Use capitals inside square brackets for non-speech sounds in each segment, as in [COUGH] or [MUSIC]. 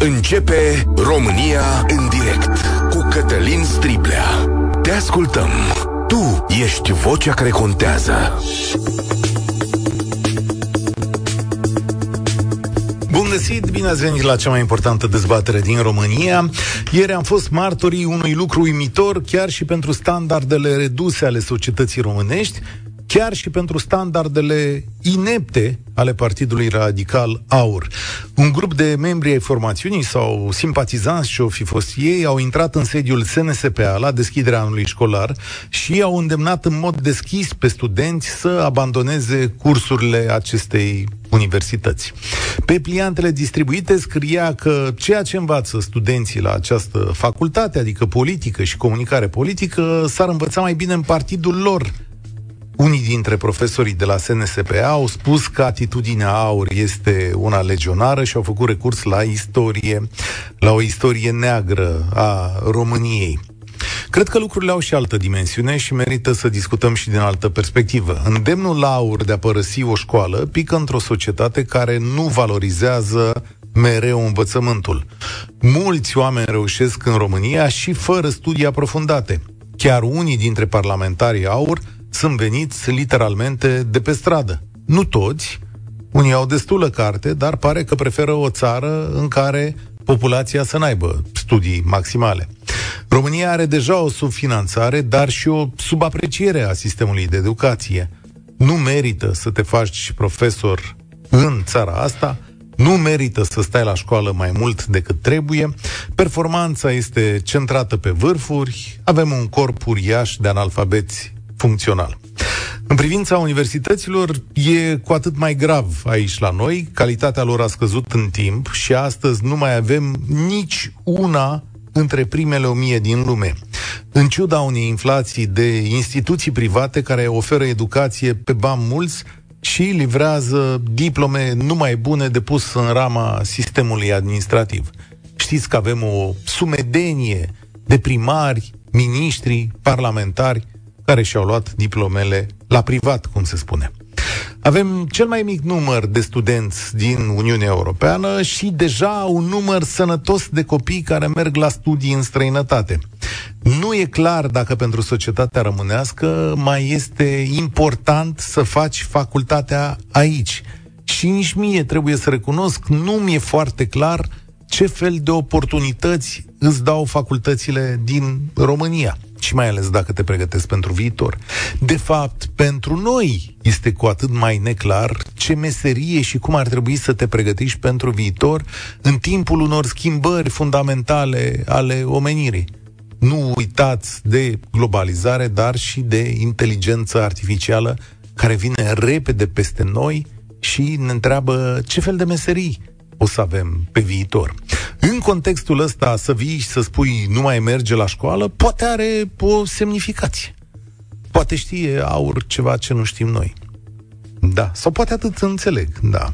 Începe România în direct cu Cătălin Striblea. Te ascultăm. Tu ești vocea care contează. Bun găsit, bine ați venit la cea mai importantă dezbatere din România. Ieri am fost martorii unui lucru uimitor, chiar și pentru standardele reduse ale societății românești, chiar și pentru standardele inepte ale Partidului Radical AUR. Un grup de membri ai formațiunii sau simpatizanți ce-o fi fost ei au intrat în sediul SNSPA la deschiderea anului școlar și au îndemnat în mod deschis pe studenți să abandoneze cursurile acestei universități. Pe pliantele distribuite scria că ceea ce învață studenții la această facultate, adică politică și comunicare politică, s-ar învăța mai bine în partidul lor, unii dintre profesorii de la SNSPA au spus că atitudinea aur este una legionară și au făcut recurs la istorie, la o istorie neagră a României. Cred că lucrurile au și altă dimensiune și merită să discutăm și din altă perspectivă. Îndemnul la aur de a părăsi o școală pică într-o societate care nu valorizează mereu învățământul. Mulți oameni reușesc în România și fără studii aprofundate. Chiar unii dintre parlamentarii aur sunt veniți literalmente de pe stradă. Nu toți, unii au destulă carte, dar pare că preferă o țară în care populația să n-aibă studii maximale. România are deja o subfinanțare, dar și o subapreciere a sistemului de educație. Nu merită să te faci profesor în țara asta, nu merită să stai la școală mai mult decât trebuie, performanța este centrată pe vârfuri, avem un corp uriaș de analfabeți funcțional. În privința universităților, e cu atât mai grav aici la noi. Calitatea lor a scăzut în timp și astăzi nu mai avem nici una între primele o mie din lume. În ciuda unei inflații de instituții private care oferă educație pe bani mulți și livrează diplome numai bune de pus în rama sistemului administrativ. Știți că avem o sumedenie de primari, miniștri, parlamentari care și-au luat diplomele la privat, cum se spune. Avem cel mai mic număr de studenți din Uniunea Europeană și deja un număr sănătos de copii care merg la studii în străinătate. Nu e clar dacă pentru societatea românească mai este important să faci facultatea aici. Și nici mie trebuie să recunosc, nu mi-e foarte clar ce fel de oportunități îți dau facultățile din România și mai ales dacă te pregătesc pentru viitor. De fapt, pentru noi este cu atât mai neclar ce meserie și cum ar trebui să te pregătești pentru viitor în timpul unor schimbări fundamentale ale omenirii. Nu uitați de globalizare, dar și de inteligență artificială care vine repede peste noi și ne întreabă ce fel de meserii o să avem pe viitor. În contextul ăsta, să vii și să spui nu mai merge la școală, poate are o semnificație. Poate știe aur ceva ce nu știm noi. Da, sau poate atât înțeleg, da.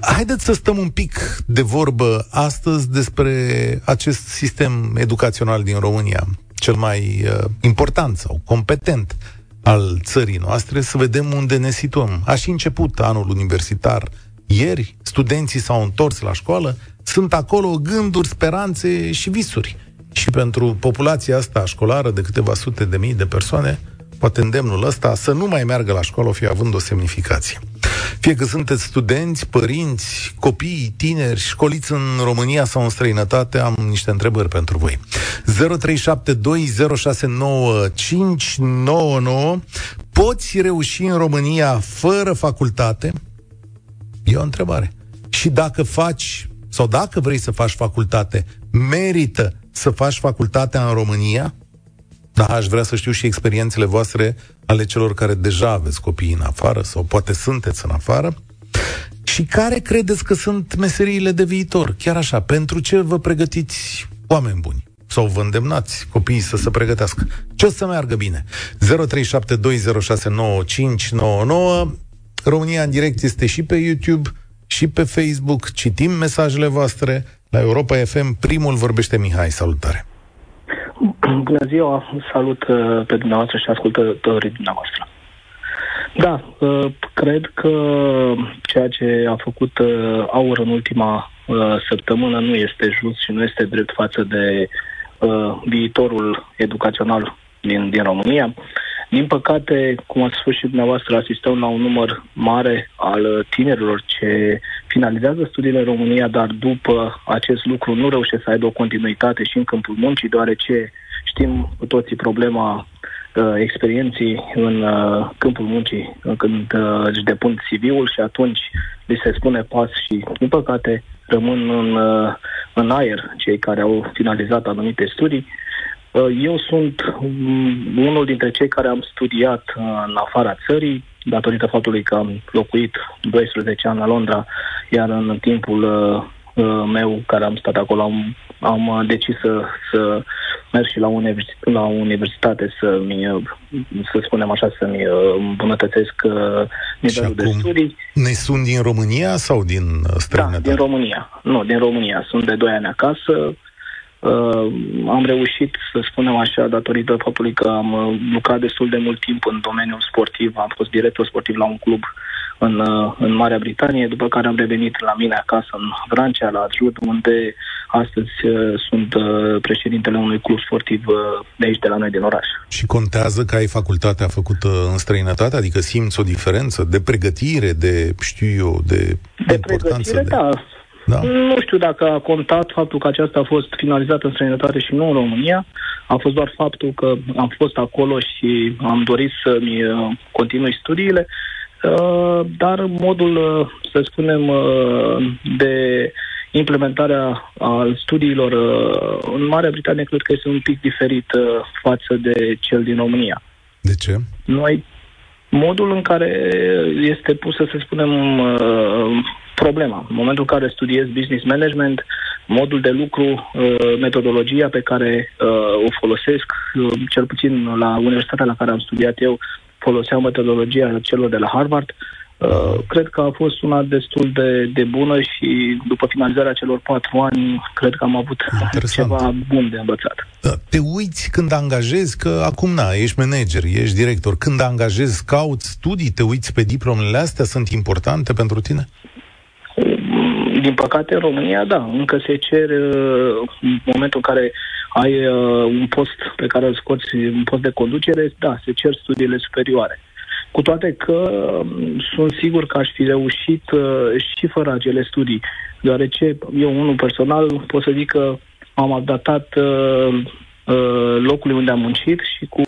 Haideți să stăm un pic de vorbă astăzi despre acest sistem educațional din România, cel mai uh, important sau competent al țării noastre, să vedem unde ne situăm. Aș și început anul universitar ieri, studenții s-au întors la școală, sunt acolo gânduri, speranțe și visuri. Și pentru populația asta școlară de câteva sute de mii de persoane, poate îndemnul ăsta să nu mai meargă la școală o fi având o semnificație. Fie că sunteți studenți, părinți, copii, tineri, școliți în România sau în străinătate, am niște întrebări pentru voi. 0372069599 Poți reuși în România fără facultate? E o întrebare. Și dacă faci, sau dacă vrei să faci facultate, merită să faci facultatea în România? Da, aș vrea să știu și experiențele voastre ale celor care deja aveți copii în afară sau poate sunteți în afară. Și care credeți că sunt meseriile de viitor? Chiar așa, pentru ce vă pregătiți oameni buni? Sau vă îndemnați copiii să se pregătească? Ce o să meargă bine? 0372069599 România în direct este și pe YouTube și pe Facebook. Citim mesajele voastre. La Europa FM, primul vorbește Mihai. Salutare! Bună ziua! Salut uh, pe dumneavoastră și ascultătorii dumneavoastră. Da, uh, cred că ceea ce a făcut uh, AUR în ultima uh, săptămână nu este just și nu este drept față de uh, viitorul educațional din, din România. Din păcate, cum ați spus și dumneavoastră, asistăm la un număr mare al tinerilor ce finalizează studiile în România, dar după acest lucru nu reușesc să aibă o continuitate și în câmpul muncii, deoarece știm cu toții problema uh, experienții în uh, câmpul muncii când uh, își depun CV-ul și atunci li se spune pas și, din păcate, rămân în, uh, în aer cei care au finalizat anumite studii. Uh, eu sunt um, unul dintre cei care am studiat uh, în afara țării, datorită faptului că am locuit 12 ani la Londra, iar în timpul uh, uh, meu care am stat acolo am, am uh, decis să, să merg și la, univers- la universitate să-mi, uh, să spunem așa, să-mi îmbunătățesc nivelul de studii. Ne sunt din România sau din străinătate? Da, din România. Nu, din România. Sunt de 2 ani acasă. Uh, am reușit, să spunem așa, datorită faptului că am uh, lucrat destul de mult timp în domeniul sportiv, am fost director sportiv la un club în, uh, în Marea Britanie, după care am revenit la mine acasă în Francia, la Adjud, unde astăzi uh, sunt uh, președintele unui club sportiv uh, de aici, de la noi, din oraș. Și contează că ai facultatea făcută în străinătate? Adică simți o diferență de pregătire, de, știu eu, de, de pregătire, de... da da. Nu știu dacă a contat faptul că aceasta a fost finalizată în străinătate și nu în România. A fost doar faptul că am fost acolo și am dorit să-mi uh, continui studiile. Uh, dar modul, uh, să spunem, de implementarea al studiilor în Marea Britanie cred că este un pic diferit față de cel din România. De ce? Noi, modul în care este pusă, să spunem, problema. În momentul în care studiez business management, modul de lucru, uh, metodologia pe care uh, o folosesc, uh, cel puțin la universitatea la care am studiat eu, foloseau metodologia celor de la Harvard, Uh, cred că a fost una destul de, de bună și după finalizarea celor patru ani, cred că am avut Interesant. ceva bun de învățat. Da, te uiți când angajezi, că acum na, ești manager, ești director, când angajezi, cauți studii, te uiți pe diplomele astea, sunt importante pentru tine? Din păcate, în România, da, încă se cer uh, în momentul în care ai uh, un post pe care îl scoți, un post de conducere, da, se cer studiile superioare. Cu toate că um, sunt sigur că aș fi reușit uh, și fără acele studii, deoarece eu, unul personal, pot să zic că am adaptat locului unde am muncit și cu,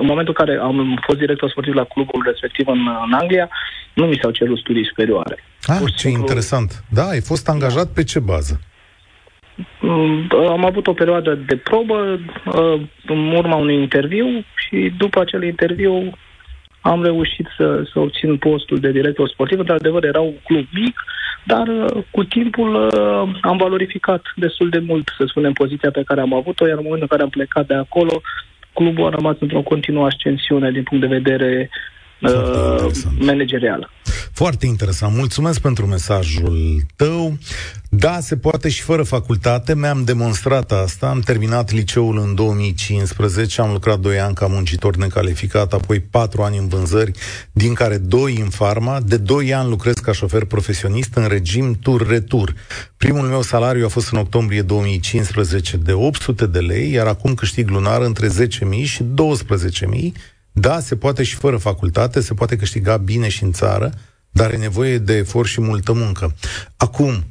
în momentul în care am fost director sportiv la clubul respectiv în, în Anglia, nu mi s-au cerut studii superioare. Ah, ce simplu... interesant. Da, ai fost angajat pe ce bază? Mm, am avut o perioadă de probă uh, în urma unui interviu și după acel interviu am reușit să, să obțin postul de director sportiv. Într-adevăr, era un club mic, dar uh, cu timpul uh, am valorificat destul de mult, să spunem, poziția pe care am avut-o, iar în momentul în care am plecat de acolo, clubul a rămas într-o continuă ascensiune din punct de vedere uh, managerială. Foarte interesant. Mulțumesc pentru mesajul tău. Da, se poate și fără facultate. Mi-am demonstrat asta. Am terminat liceul în 2015, am lucrat 2 ani ca muncitor necalificat, apoi 4 ani în vânzări, din care 2 în farma. De 2 ani lucrez ca șofer profesionist în regim tur-retur. Primul meu salariu a fost în octombrie 2015 de 800 de lei, iar acum câștig lunar între 10.000 și 12.000 da, se poate și fără facultate, se poate câștiga bine și în țară, dar e nevoie de efort și multă muncă. Acum,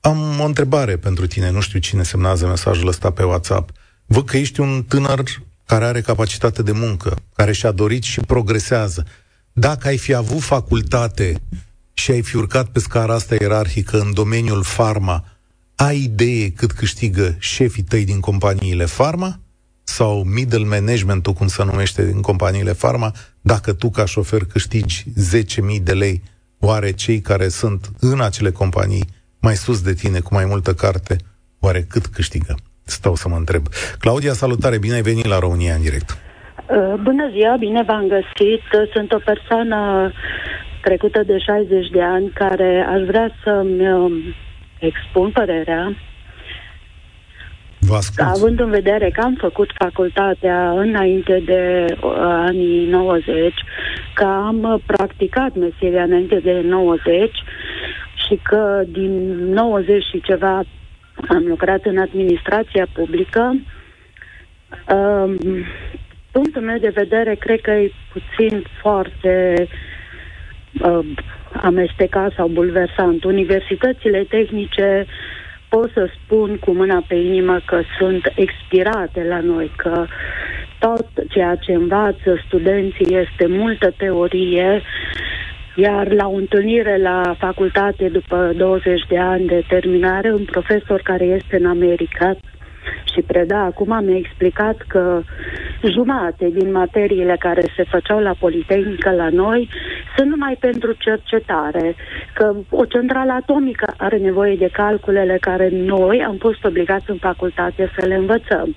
am o întrebare pentru tine, nu știu cine semnează mesajul ăsta pe WhatsApp. Văd că ești un tânăr care are capacitate de muncă, care și-a dorit și progresează. Dacă ai fi avut facultate și ai fi urcat pe scara asta ierarhică în domeniul farma, ai idee cât câștigă șefii tăi din companiile farma? Sau middle management cum se numește în companiile farma, dacă tu ca șofer câștigi 10.000 de lei, oare cei care sunt în acele companii mai sus de tine cu mai multă carte, oare cât câștigă? Stau să mă întreb. Claudia, salutare, bine ai venit la România în direct. Uh, bună ziua, bine v-am găsit. Sunt o persoană trecută de 60 de ani care aș vrea să-mi um, expun părerea Vă ascult. Având în vedere că am făcut facultatea înainte de uh, anii 90, că am practicat meseria înainte de 90 și că din 90 și ceva am lucrat în administrația publică. Um, punctul meu de vedere, cred că e puțin foarte uh, amestecat sau bulversant. Universitățile tehnice pot să spun cu mâna pe inimă că sunt expirate la noi, că tot ceea ce învață studenții este multă teorie, iar la o întâlnire la facultate după 20 de ani de terminare, un profesor care este în America și preda acum mi-a explicat că jumate din materiile care se făceau la Politehnică la noi sunt numai pentru cercetare, că o centrală atomică are nevoie de calculele care noi am fost obligați în facultate să le învățăm.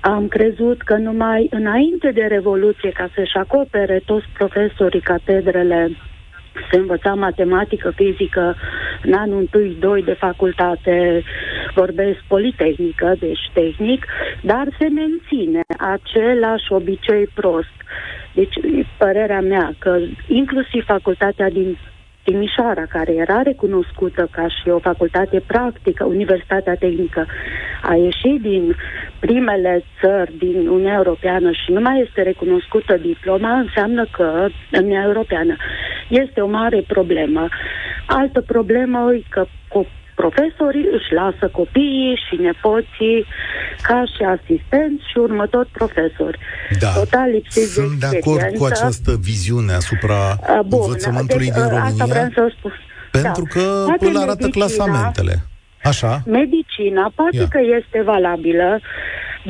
Am crezut că numai înainte de Revoluție, ca să-și acopere toți profesorii catedrele se învăța matematică, fizică în anul 1-2 de facultate, vorbesc politehnică, deci tehnic, dar se menține același obicei prost. Deci, părerea mea că inclusiv facultatea din Timișoara, care era recunoscută ca și o facultate practică, Universitatea Tehnică, a ieșit din primele țări din Uniunea Europeană și nu mai este recunoscută diploma, înseamnă că în Uniunea Europeană este o mare problemă. Altă problemă e că profesorii își lasă copiii și nepoții ca și asistenți și următor profesori. Da. Total lipsiți Sunt de, de acord cu această viziune asupra Bun, învățământului deci, din România. Asta vreau să spun. Pentru da. că Poate îl arată medicina, clasamentele. Așa. Medicina poate Ia. că este valabilă,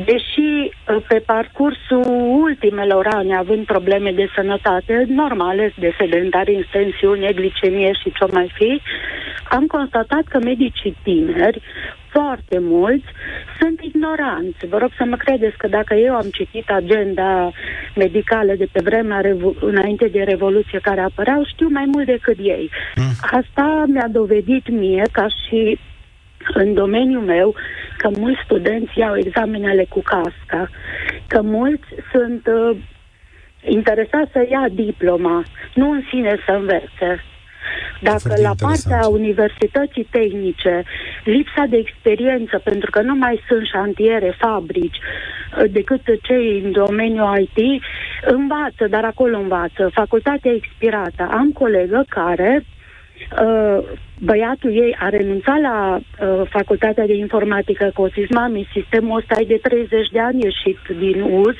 deși pe parcursul ultimelor ani, având probleme de sănătate normale, de sedentari, tensiune, glicemie și ce mai fi, am constatat că medicii tineri, foarte mulți, sunt ignoranți. Vă rog să mă credeți că dacă eu am citit agenda medicală de pe vremea revo- înainte de Revoluție care apăreau, știu mai mult decât ei. Mm. Asta mi-a dovedit mie, ca și în domeniul meu, că mulți studenți iau examenele cu casca, că mulți sunt uh, interesați să ia diploma, nu în sine să învețe. Dacă la partea universității tehnice, lipsa de experiență, pentru că nu mai sunt șantiere, fabrici, uh, decât cei în domeniul IT, învață, dar acolo învață. Facultatea expirată. Am colegă care uh, băiatul ei a renunțat la uh, facultatea de informatică Cosismami, sistemul ăsta e de 30 de ani ieșit din uz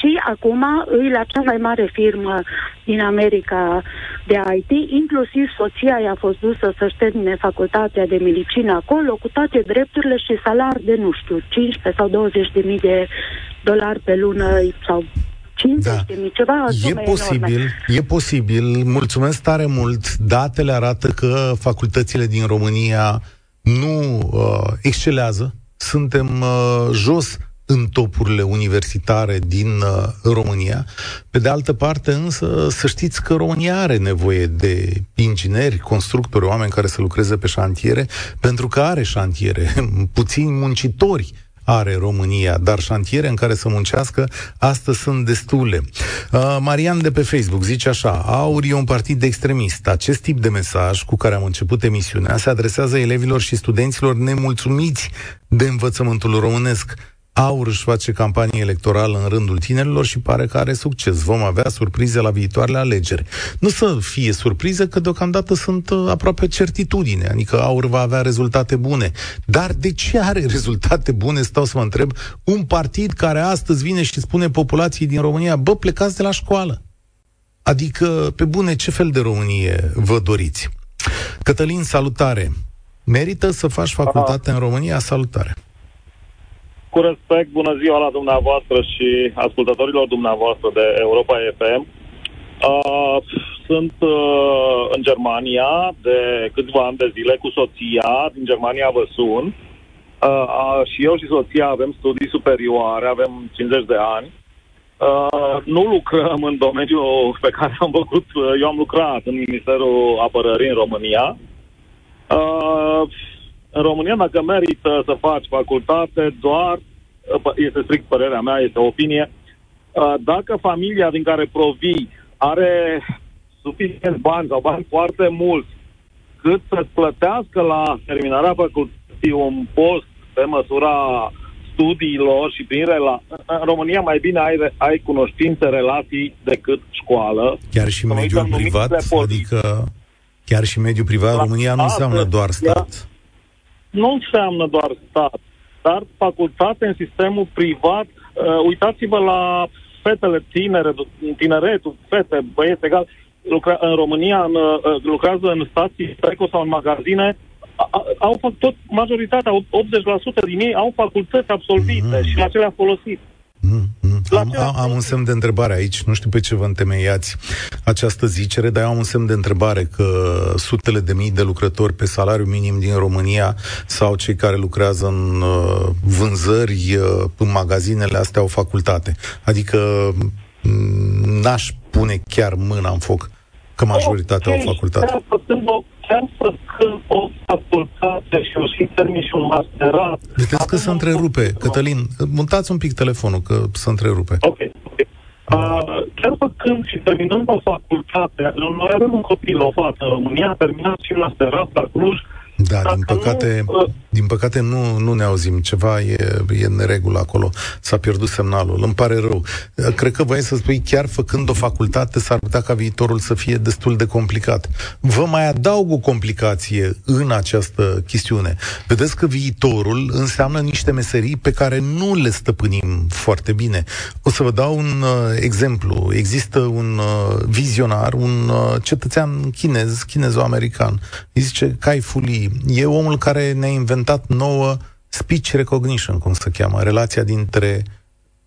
și acum îi la cea mai mare firmă din America de IT, inclusiv soția i-a fost dusă să-și termine facultatea de medicină acolo, cu toate drepturile și salari de, nu știu, 15 sau 20 de mii de dolari pe lună sau 50 da. de mii, ceva E posibil, enorme. e posibil. Mulțumesc tare mult. Datele arată că facultățile din România nu uh, excelează. Suntem uh, jos în topurile universitare din uh, România. Pe de altă parte, însă, să știți că România are nevoie de ingineri, constructori, oameni care să lucreze pe șantiere, pentru că are șantiere, [LAUGHS] puțini muncitori are România, dar șantiere în care să muncească, astăzi sunt destule. Uh, Marian de pe Facebook zice așa, Aur e un partid extremist. Acest tip de mesaj cu care am început emisiunea se adresează elevilor și studenților nemulțumiți de învățământul românesc. Aur își face campanie electorală în rândul tinerilor și pare că are succes. Vom avea surprize la viitoarele alegeri. Nu să fie surprize că deocamdată sunt uh, aproape certitudine, adică Aur va avea rezultate bune. Dar de ce are [LAUGHS] rezultate bune, stau să mă întreb, un partid care astăzi vine și spune populației din România, bă, plecați de la școală. Adică, pe bune, ce fel de Românie vă doriți? Cătălin, salutare! Merită să faci facultate în România? Salutare! Cu respect, bună ziua la dumneavoastră și ascultătorilor dumneavoastră de Europa FM. Uh, sunt uh, în Germania de câțiva ani de zile cu soția. Din Germania vă sun. Uh, uh, și eu și soția avem studii superioare, avem 50 de ani. Uh, nu lucrăm în domeniul pe care am făcut. Eu am lucrat în Ministerul Apărării în România. Uh, în România, dacă merită să faci facultate, doar, este strict părerea mea, este o opinie, dacă familia din care provii are suficient bani sau bani foarte mulți decât să plătească la terminarea facultății un post pe măsura studiilor și prin rela- în România mai bine ai, ai cunoștințe, relații decât școală. Chiar și mediul privat, adică chiar și mediul privat, la România nu înseamnă doar stat. Nu înseamnă doar stat, dar facultate în sistemul privat. Uh, uitați-vă la fetele tinere, tineretul, fete, băieți egal, lucra, în România în, uh, lucrează în stații Preco sau în magazine, au făcut tot, majoritatea, 80% din ei au facultăți absolvite mm-hmm. și la ce le-a folosit. Mm-hmm. Am, am, am un semn de întrebare aici, nu știu pe ce vă întemeiați această zicere, dar eu am un semn de întrebare că sutele de mii de lucrători pe salariu minim din România sau cei care lucrează în uh, vânzări uh, în magazinele astea au facultate. Adică mm, n-aș pune chiar mâna în foc că majoritatea okay. au facultate chiar făcând o facultate și o și termin și un masterat... Vedeți că se întrerupe. Cătălin, mutați un pic telefonul, că se întrerupe. Ok, ok. Uh, chiar făcând și terminând o facultate, noi avem un copil, o fată în România, a terminat și masterat la Cluj, da, din păcate, nu, uh, din păcate nu, nu ne auzim. Ceva e, e în neregulă acolo. S-a pierdut semnalul. Îmi pare rău. Cred că voi să spui, chiar făcând o facultate, s-ar putea ca viitorul să fie destul de complicat. Vă mai adaug o complicație în această chestiune. Vedeți că viitorul înseamnă niște meserii pe care nu le stăpânim foarte bine. O să vă dau un uh, exemplu. Există un uh, vizionar, un uh, cetățean chinez, chinezo-american. Îi zice Kai Fu Lee e omul care ne-a inventat nouă speech recognition, cum se cheamă, relația dintre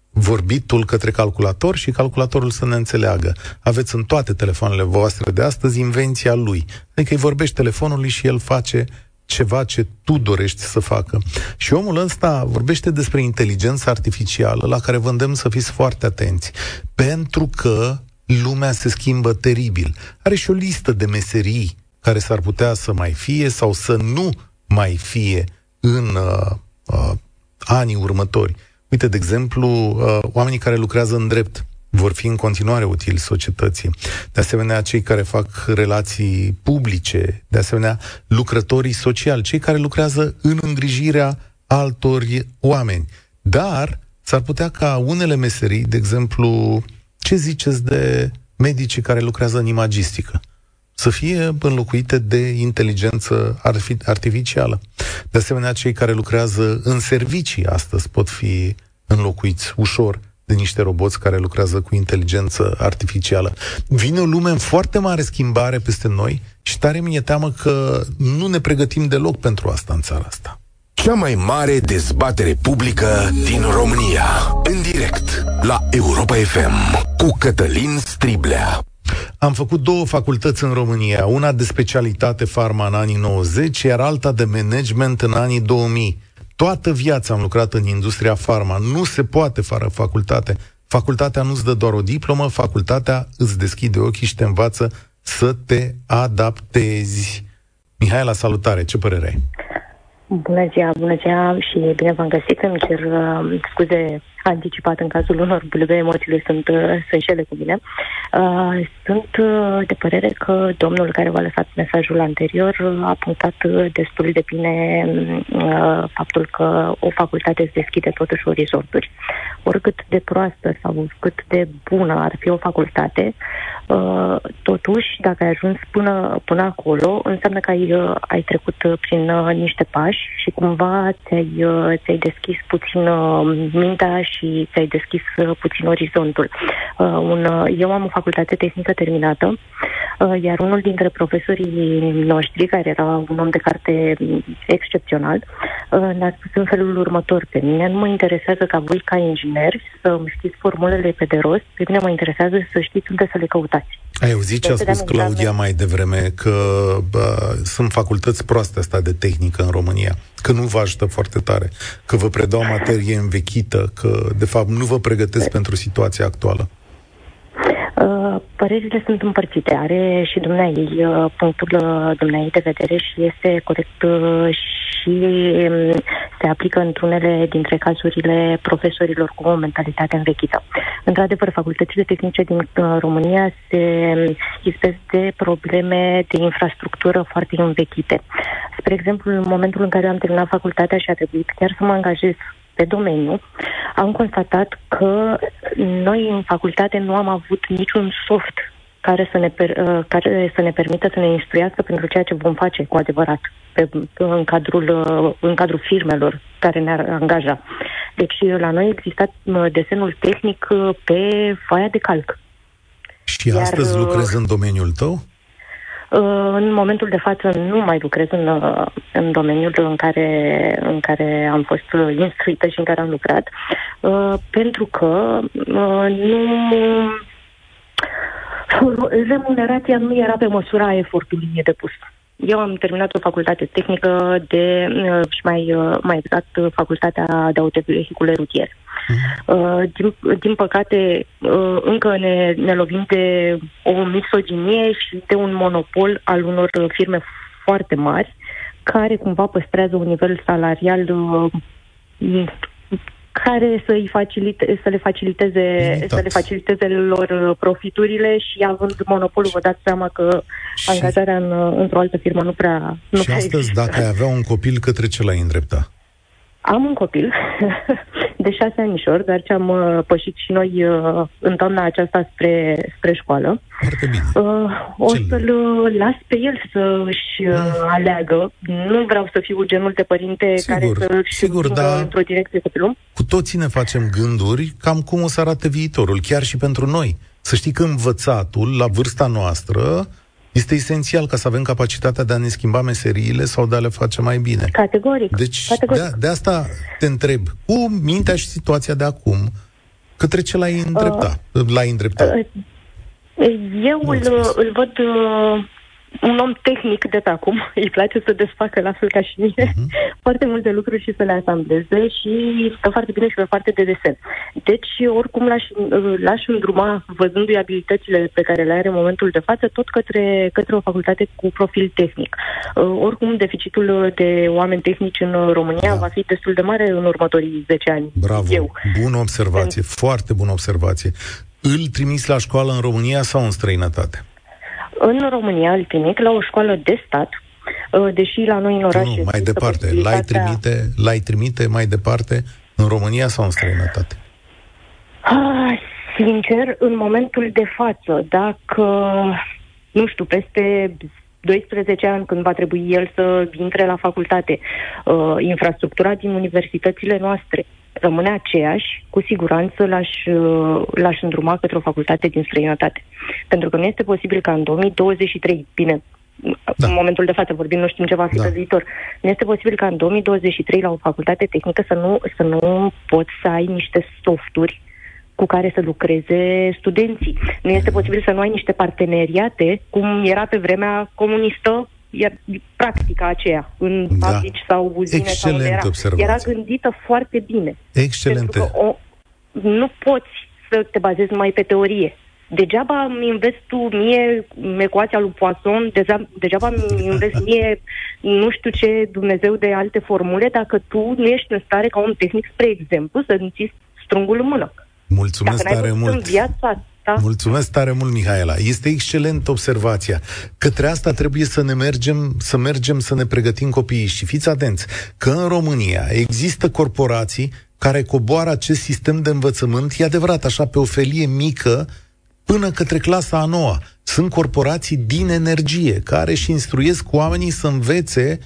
vorbitul către calculator și calculatorul să ne înțeleagă. Aveți în toate telefoanele voastre de astăzi invenția lui. Adică îi vorbești telefonului și el face ceva ce tu dorești să facă. Și omul ăsta vorbește despre inteligența artificială, la care vă îndemn să fiți foarte atenți. Pentru că lumea se schimbă teribil. Are și o listă de meserii care s-ar putea să mai fie sau să nu mai fie în uh, uh, anii următori. Uite, de exemplu, uh, oamenii care lucrează în drept vor fi în continuare utili societății. De asemenea, cei care fac relații publice, de asemenea, lucrătorii sociali, cei care lucrează în îngrijirea altor oameni. Dar s-ar putea ca unele meserii, de exemplu, ce ziceți de medicii care lucrează în imagistică? Să fie înlocuite de inteligență artificială. De asemenea, cei care lucrează în servicii astăzi pot fi înlocuiți ușor de niște roboți care lucrează cu inteligență artificială. Vine o lume în foarte mare schimbare peste noi și tare mi-e teamă că nu ne pregătim deloc pentru asta în țara asta. Cea mai mare dezbatere publică din România. În direct la Europa FM cu Cătălin Striblea. Am făcut două facultăți în România, una de specialitate farma în anii 90, iar alta de management în anii 2000. Toată viața am lucrat în industria farma. Nu se poate fără facultate. Facultatea nu-ți dă doar o diplomă, facultatea îți deschide ochii și te învață să te adaptezi. Mihai, la salutare, ce părere ai? Bună ziua, bună ziua și bine v-am găsit. Îmi cer uh, scuze anticipat în cazul unor bulbe, emoțiile sunt, uh, sunt și ele cu mine. Uh, sunt uh, de părere că domnul care v-a lăsat mesajul anterior uh, a punctat uh, destul de bine uh, faptul că o facultate îți deschide totuși orizonturi. Oricât de proastă sau cât de bună ar fi o facultate, uh, totuși, dacă ai ajuns până, până acolo, înseamnă că ai, uh, ai trecut prin uh, niște pași și cumva ți-ai, uh, ți-ai deschis puțin uh, mintea și ți-ai deschis uh, puțin orizontul. Uh, un, uh, eu am o facultate tehnică terminată, uh, iar unul dintre profesorii noștri, care era un om de carte excepțional, uh, ne-a spus în felul următor pe mine, nu mă interesează ca voi ca ingineri să îmi știți formulele pe de rost, pe mine mă interesează să știți unde să le căutați. Ai auzit ce a spus Claudia mai devreme, că bă, sunt facultăți proaste asta de tehnică în România, că nu vă ajută foarte tare, că vă predau materie învechită, că de fapt nu vă pregătesc pentru situația actuală. Uh, părerile sunt împărțite. Are și dumneai uh, punctul uh, dumneai de vedere și este corect și um, se aplică într-unele dintre cazurile profesorilor cu o mentalitate învechită. Într-adevăr, facultățile tehnice din uh, România se izbesc de probleme de infrastructură foarte învechite. Spre exemplu, în momentul în care am terminat facultatea și a trebuit chiar să mă angajez pe domeniu, am constatat că noi în facultate nu am avut niciun soft care să ne, per, uh, care să ne permită să ne instruiască pentru ceea ce vom face cu adevărat pe, în, cadrul, uh, în cadrul firmelor care ne-ar angaja. Deci la noi existat uh, desenul tehnic pe foaia de calc. Și Iar, astăzi lucrezi în domeniul tău? În momentul de față nu mai lucrez în, în domeniul în care, în care am fost instruită și în care am lucrat, pentru că nu remunerația nu era pe măsura efortului depus. Eu am terminat o facultate tehnică de, uh, și mai, uh, mai exact, facultatea de autovehicule rutiere. Uh-huh. Din, din păcate, încă ne, ne lovim de o misoginie și de un monopol al unor firme foarte mari care cumva păstrează un nivel salarial care să, facilite, să le faciliteze să le faciliteze lor uh, profiturile și având monopolul, vă dați seama că și... angajarea în, uh, într-o altă firmă nu prea nu Și prea astăzi, există. dacă ai avea un copil, către ce l-ai îndrepta? Am un copil [LAUGHS] de șase anișor, dar ce am uh, pășit și noi uh, în toamna aceasta spre, spre școală. Foarte bine. Uh, o Ce să-l uh, las pe el să-și uh, mm. aleagă. Nu vreau să fiu genul de părinte sigur, care să-și sigur, da, într-o direcție copilul. Cu toții ne facem gânduri cam cum o să arate viitorul, chiar și pentru noi. Să știi că învățatul, la vârsta noastră, este esențial ca să avem capacitatea de a ne schimba meseriile sau de a le face mai bine. Categoric. Deci Categoric. De, de asta te întreb, cu mintea și situația de acum, către ce l-ai îndrepta? Uh, l-ai îndrepta? Uh, eu îl, îl văd uh, un om tehnic de pe acum, [LAUGHS] îi place să desfacă la fel ca și mine uh-huh. [LAUGHS] foarte multe lucruri și să le asambleze și stă foarte bine și pe parte de desen. Deci, oricum l-aș, l-aș îndruma, văzându-i abilitățile pe care le are în momentul de față, tot către, către o facultate cu profil tehnic. Uh, oricum, deficitul de oameni tehnici în România da. va fi destul de mare în următorii 10 ani. Bravo! Eu. Bună observație, Pentru... foarte bună observație. Îl trimis la școală în România sau în străinătate? În România îl trimit la o școală de stat, uh, deși la noi în oraș... Nu, mai departe. L-ai trimite, l-ai trimite mai departe în România sau în străinătate? Ah, sincer, în momentul de față, dacă, nu știu, peste 12 ani când va trebui el să intre la facultate, uh, infrastructura din universitățile noastre rămâne aceeași, cu siguranță l-aș, uh, l-aș îndruma către o facultate din străinătate. Pentru că nu este posibil ca în 2023, bine, da. în momentul de față vorbim, nu știm ce va fi da. pe viitor, nu este posibil ca în 2023 la o facultate tehnică să nu, să nu poți să ai niște softuri cu care să lucreze studenții. Nu este posibil să nu ai niște parteneriate, cum era pe vremea comunistă, iar practica aceea în da. fabrici sau uzine Excelent sau era, observație. era gândită foarte bine. Excelente. Pentru că o, nu poți să te bazezi numai pe teorie. Degeaba îmi investi tu mie ecuația lui Poisson, degeaba îmi investi mie nu știu ce Dumnezeu de alte formule dacă tu nu ești în stare ca un tehnic, spre exemplu, să ți strungul în mână. Mulțumesc Dacă tare mult. În viața ta... Mulțumesc tare mult, Mihaela. Este excelent observația. Către asta trebuie să ne mergem, să mergem să ne pregătim copiii. Și fiți atenți că în România există corporații care coboară acest sistem de învățământ, e adevărat, așa pe o felie mică, până către clasa a noua. Sunt corporații din energie care își instruiesc oamenii să învețe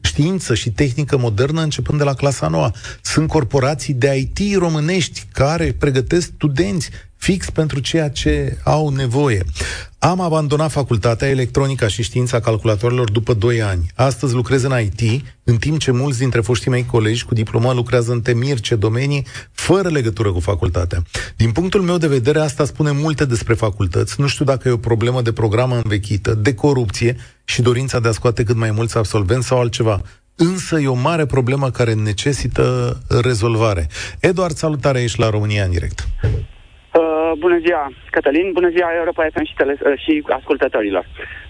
știință și tehnică modernă începând de la clasa noua. Sunt corporații de IT românești care pregătesc studenți fix pentru ceea ce au nevoie. Am abandonat facultatea electronica și știința calculatorilor după 2 ani. Astăzi lucrez în IT, în timp ce mulți dintre foștii mei colegi cu diplomă lucrează în temirce domenii fără legătură cu facultatea. Din punctul meu de vedere, asta spune multe despre facultăți. Nu știu dacă e o problemă de programă învechită, de corupție și dorința de a scoate cât mai mulți absolvenți sau altceva. Însă e o mare problemă care necesită rezolvare. Eduard, salutare, ești la România în direct. Uh, bună ziua, Cătălin, bună ziua Europa FM și, tele- uh, și ascultătorilor.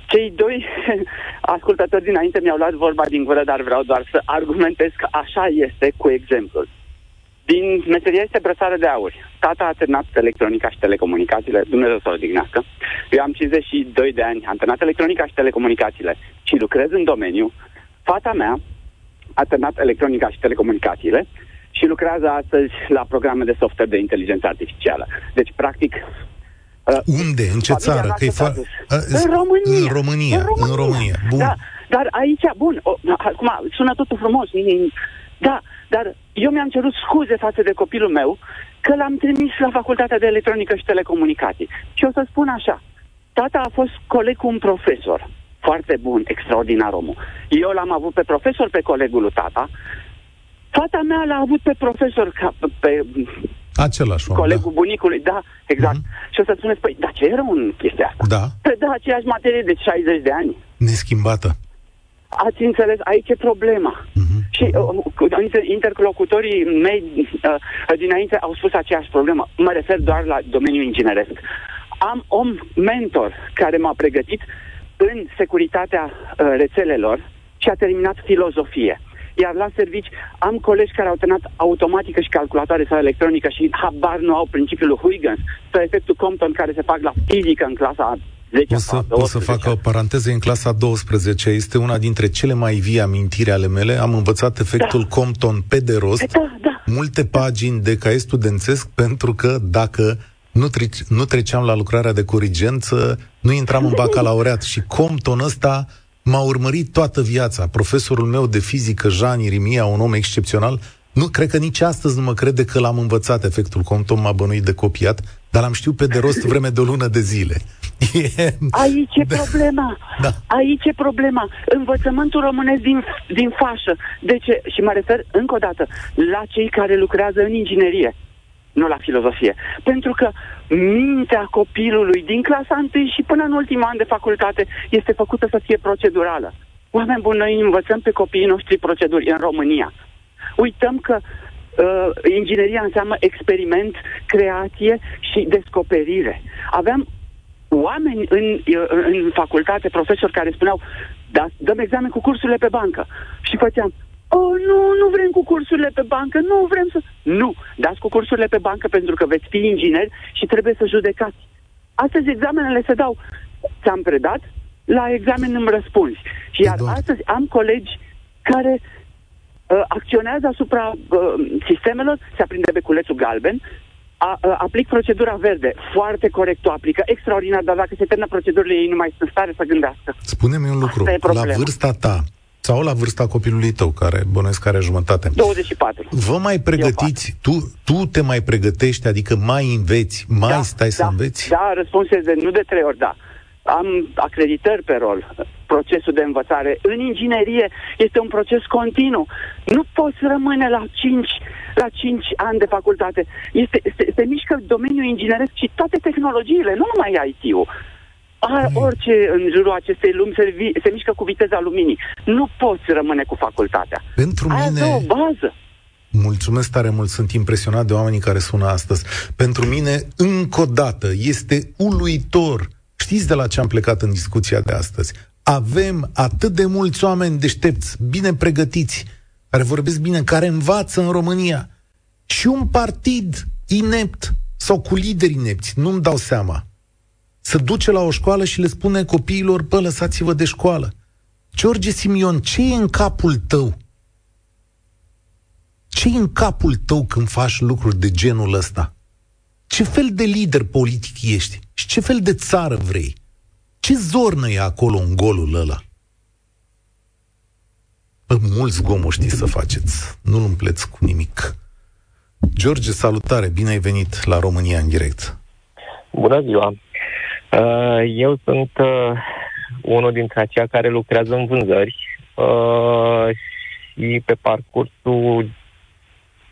cei doi [LAUGHS] ascultători dinainte mi-au luat vorba din gură, dar vreau doar să argumentez că așa este cu exemplul. Din meseria este brăsare de aur. Tata a terminat electronica și telecomunicațiile, Dumnezeu să o dignească. Eu am 52 de ani, am terminat electronica și telecomunicațiile și lucrez în domeniu. Fata mea a terminat electronica și telecomunicațiile și lucrează astăzi la programe de software de inteligență artificială. Deci, practic, Uh, Unde? În ce țară? Că e fa- uh, în România. În România. În România. În România. Bun. Da, dar aici, bun, o, acum sună totul frumos. Da, dar eu mi-am cerut scuze față de copilul meu că l-am trimis la Facultatea de Electronică și Telecomunicații. Și o să spun așa, tata a fost coleg cu un profesor foarte bun, extraordinar omul. Eu l-am avut pe profesor, pe colegul lui tata. Fata mea l-a avut pe profesor, ca, pe Același om, Colegul da. bunicului, da, exact. Mm-hmm. Și o să spuneți, păi, dar ce era un chestia asta? Da. Păi da, aceeași materie de 60 de ani. Neschimbată. Ați înțeles? Aici e problema. Mm-hmm. Și uh, interlocutorii mei uh, dinainte au spus aceeași problemă. Mă refer doar la domeniul ingineresc. Am om mentor care m-a pregătit în securitatea uh, rețelelor și a terminat filozofie. Iar la servici am colegi care au terminat automatică și calculatoare sau electronică și habar nu au principiul Huygens sau efectul Compton care se fac la fizică în clasa 10 o să, o să fac o paranteză în clasa 12. Este una dintre cele mai vii amintiri ale mele. Am învățat efectul da. Compton pe de rost. Da, da. Multe pagini de caiet studențesc pentru că dacă nu, trece, nu treceam la lucrarea de corigență, nu intram în [LAUGHS] bacalaureat și Compton ăsta m-a urmărit toată viața. Profesorul meu de fizică, Jean Irimia, un om excepțional, nu, cred că nici astăzi nu mă crede că l-am învățat efectul Compton, m-a bănuit de copiat, dar l-am știut pe de rost vreme de o lună de zile. [LAUGHS] E... Aici e da. problema. Da. Aici e problema. Învățământul românesc din, din fașă. De ce? Și mă refer încă o dată la cei care lucrează în inginerie nu la filozofie. Pentru că mintea copilului din clasa 1 și până în ultimul an de facultate este făcută să fie procedurală. Oameni buni, noi învățăm pe copiii noștri proceduri în România. Uităm că uh, ingineria înseamnă experiment, creație și descoperire. Aveam oameni în, uh, în facultate, profesori care spuneau, da, dăm examen cu cursurile pe bancă. Și făceam, Oh, nu, nu vrem cu cursurile pe bancă, nu vrem să... Nu, dați cu cursurile pe bancă pentru că veți fi inginer și trebuie să judecați. Astăzi examenele se dau. Ți-am predat, la examen îmi răspunzi. Și iar astăzi am colegi care uh, acționează asupra uh, sistemelor, se aprinde beculețul galben, a, a, aplic procedura verde, foarte corect o aplică, extraordinar, dar dacă se termină procedurile, ei nu mai sunt stare să gândească. Spune-mi un lucru, la vârsta ta, sau la vârsta copilului tău, care bănuiesc care jumătate. 24. Vă mai pregătiți, tu, tu te mai pregătești, adică mai înveți, mai da, stai da, să înveți? Da, răspunsul este nu de trei ori, da. Am acreditări pe rol. Procesul de învățare în inginerie este un proces continuu. Nu poți rămâne la 5 la 5 ani de facultate. Este, se, se mișcă domeniul ingineresc și toate tehnologiile, nu numai IT-ul a, orice în jurul acestei lumi se, vi, se mișcă cu viteza luminii. Nu poți rămâne cu facultatea. Pentru Aia mine... o bază. Mulțumesc tare mult, sunt impresionat de oamenii care sună astăzi. Pentru mine, încă o dată, este uluitor. Știți de la ce am plecat în discuția de astăzi? Avem atât de mulți oameni deștepți, bine pregătiți, care vorbesc bine, care învață în România. Și un partid inept sau cu lideri inepți, nu-mi dau seama să duce la o școală și le spune copiilor, bă, lăsați-vă de școală. George Simion, ce e în capul tău? ce e în capul tău când faci lucruri de genul ăsta? Ce fel de lider politic ești? Și ce fel de țară vrei? Ce zornă e acolo în golul ăla? Bă, mulți gomuri știți să faceți. Nu-l umpleți cu nimic. George, salutare! Bine ai venit la România în direct. Bună ziua! Uh, eu sunt uh, unul dintre aceia care lucrează în vânzări uh, și pe parcursul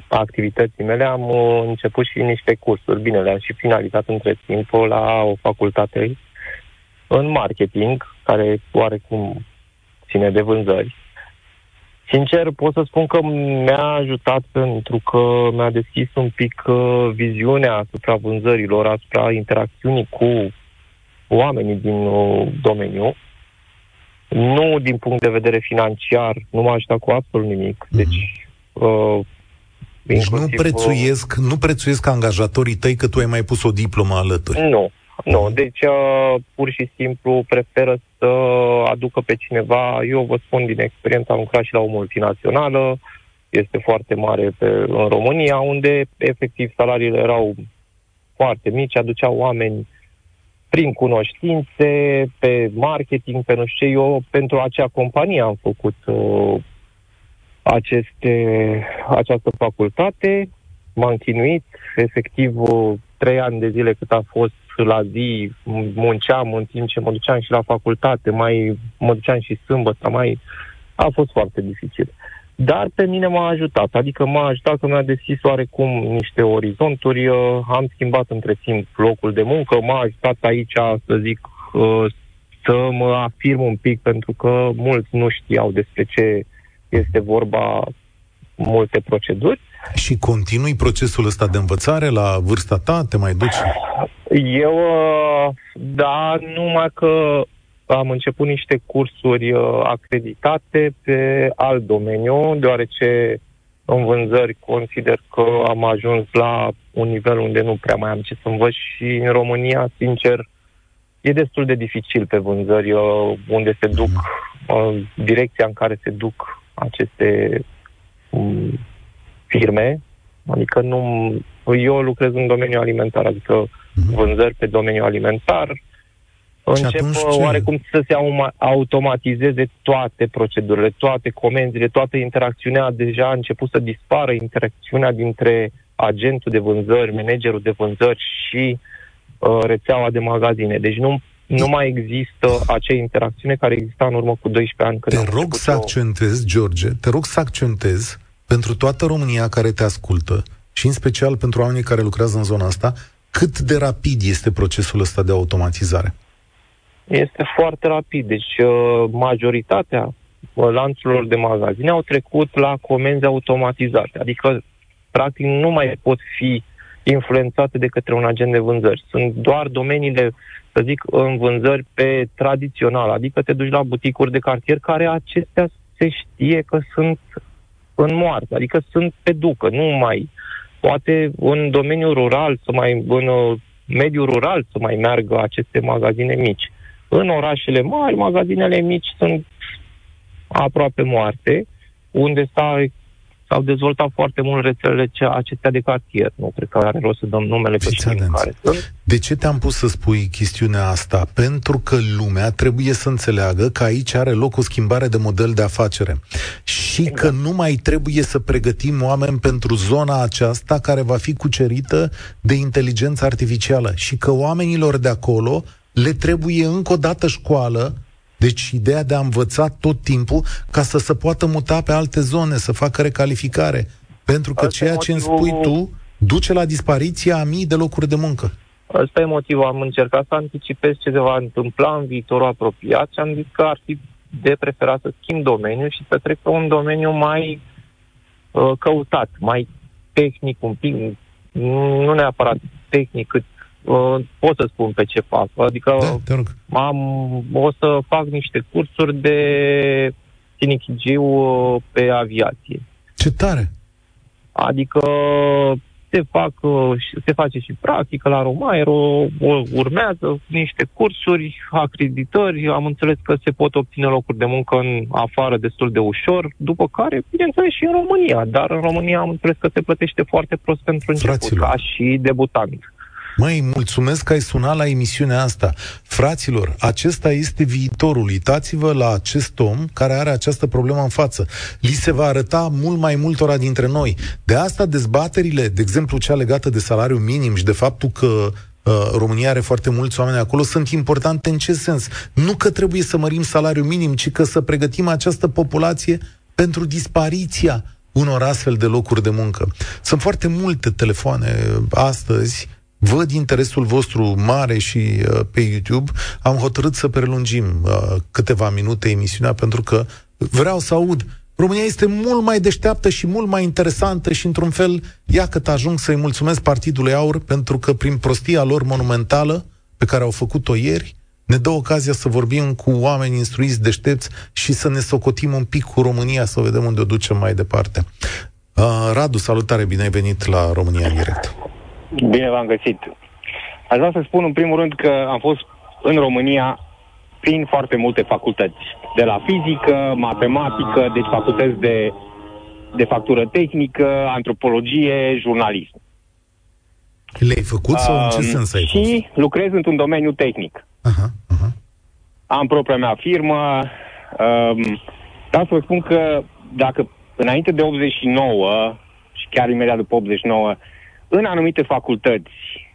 activității mele am început și niște cursuri. Bine, le-am și finalizat între timp la o facultate în marketing, care oarecum ține de vânzări. Sincer, pot să spun că mi-a ajutat pentru că mi-a deschis un pic viziunea asupra vânzărilor, asupra interacțiunii cu oamenii din uh, domeniu Nu din punct de vedere financiar, nu m-a ajutat cu absolut nimic. Mhm. Deci, uh, deci nu prețuiesc, nu prețuiesc angajatorii tăi că tu ai mai pus o diplomă alături. Nu, nu. Mhm. Deci, uh, pur și simplu, preferă să aducă pe cineva. Eu vă spun din experiență, am lucrat și la o multinațională, este foarte mare pe, în România, unde efectiv salariile erau foarte mici, aduceau oameni prin cunoștințe, pe marketing, pe nu știu ce. Eu pentru acea companie am făcut uh, aceste, această facultate, m-am chinuit, efectiv uh, trei ani de zile cât a fost la zi, munceam în timp ce mă duceam și la facultate, mai mă duceam și sâmbătă, mai a fost foarte dificil. Dar pe mine m-a ajutat, adică m-a ajutat că mi-a deschis oarecum niște orizonturi, uh, am schimbat între timp locul de muncă, m-a ajutat aici, să zic, uh, să mă afirm un pic, pentru că mulți nu știau despre ce este vorba multe proceduri. Și continui procesul ăsta de învățare la vârsta ta? Te mai duci? Eu, uh, da, numai că am început niște cursuri uh, acreditate pe alt domeniu, deoarece în vânzări consider că am ajuns la un nivel unde nu prea mai am ce să învăț și în România, sincer, e destul de dificil pe vânzări uh, unde se duc, uh, direcția în care se duc aceste um, firme. Adică nu, eu lucrez în domeniul alimentar, adică mhm. vânzări pe domeniul alimentar, încep oarecum să se automatizeze toate procedurile, toate comenzile, toată interacțiunea. Deja a început să dispară interacțiunea dintre agentul de vânzări, managerul de vânzări și uh, rețeaua de magazine. Deci nu, nu mai există acea interacțiune care exista în urmă cu 12 ani. Te rog să accentez, George, te rog să accentez pentru toată România care te ascultă și în special pentru oamenii care lucrează în zona asta, cât de rapid este procesul ăsta de automatizare? Este foarte rapid. Deci uh, majoritatea uh, lanțurilor de magazine au trecut la comenzi automatizate, adică practic nu mai pot fi influențate de către un agent de vânzări. Sunt doar domeniile, să zic, în vânzări pe tradițional, adică te duci la buticuri de cartier care acestea se știe că sunt în moarte, adică sunt pe ducă, nu mai poate în domeniul rural, să mai, în uh, mediul rural să mai meargă aceste magazine mici. În orașele mari, magazinele mici sunt aproape moarte, unde s-a, s-au dezvoltat foarte mult rețelele acestea de cartier. Nu cred că are rost să dăm numele pe care sunt. De ce te-am pus să spui chestiunea asta? Pentru că lumea trebuie să înțeleagă că aici are loc o schimbare de model de afacere și exact. că nu mai trebuie să pregătim oameni pentru zona aceasta care va fi cucerită de inteligență artificială și că oamenilor de acolo le trebuie încă o dată școală, deci ideea de a învăța tot timpul ca să se poată muta pe alte zone, să facă recalificare. Pentru că Asta ceea ce îmi spui tu duce la dispariția a mii de locuri de muncă. Asta e motivul. Am încercat să anticipez ce se va întâmpla în viitorul apropiat și am zis că ar fi de preferat să schimb domeniul și să trec pe un domeniu mai uh, căutat, mai tehnic un pic, nu neapărat tehnic cât uh, pot să spun pe ce fac. Adică da, rog. am, o să fac niște cursuri de sinichigiu uh, pe aviație. Ce tare! Adică se, fac, uh, se face și practică la Romaero, urmează niște cursuri, acreditări, am înțeles că se pot obține locuri de muncă în afară destul de ușor, după care, bineînțeles, și în România, dar în România am înțeles că se plătește foarte prost pentru început, Fraților. ca și debutant. Măi, mulțumesc că ai sunat la emisiunea asta. Fraților, acesta este viitorul. Uitați-vă la acest om care are această problemă în față. Li se va arăta mult mai multora dintre noi. De asta dezbaterile, de exemplu cea legată de salariu minim și de faptul că uh, România are foarte mulți oameni acolo, sunt importante în ce sens? Nu că trebuie să mărim salariul minim, ci că să pregătim această populație pentru dispariția unor astfel de locuri de muncă. Sunt foarte multe telefoane astăzi Văd interesul vostru mare și uh, pe YouTube. Am hotărât să prelungim uh, câteva minute emisiunea pentru că vreau să aud. România este mult mai deșteaptă și mult mai interesantă și, într-un fel, ia cât ajung să-i mulțumesc Partidului Aur pentru că, prin prostia lor monumentală, pe care au făcut-o ieri, ne dă ocazia să vorbim cu oameni instruiți, deștepți și să ne socotim un pic cu România, să vedem unde o ducem mai departe. Uh, Radu, salutare, bine ai venit la România în direct. Bine v-am găsit. Aș vrea să spun în primul rând că am fost în România prin foarte multe facultăți. De la fizică, matematică, deci facultăți de, de factură tehnică, antropologie, jurnalism. Le-ai făcut sau um, în ce um, sens ai Și fost? lucrez într-un domeniu tehnic. Aha, aha. Am propria mea firmă. Um, vreau să vă spun că dacă înainte de 89 și chiar imediat după 89, în anumite facultăți,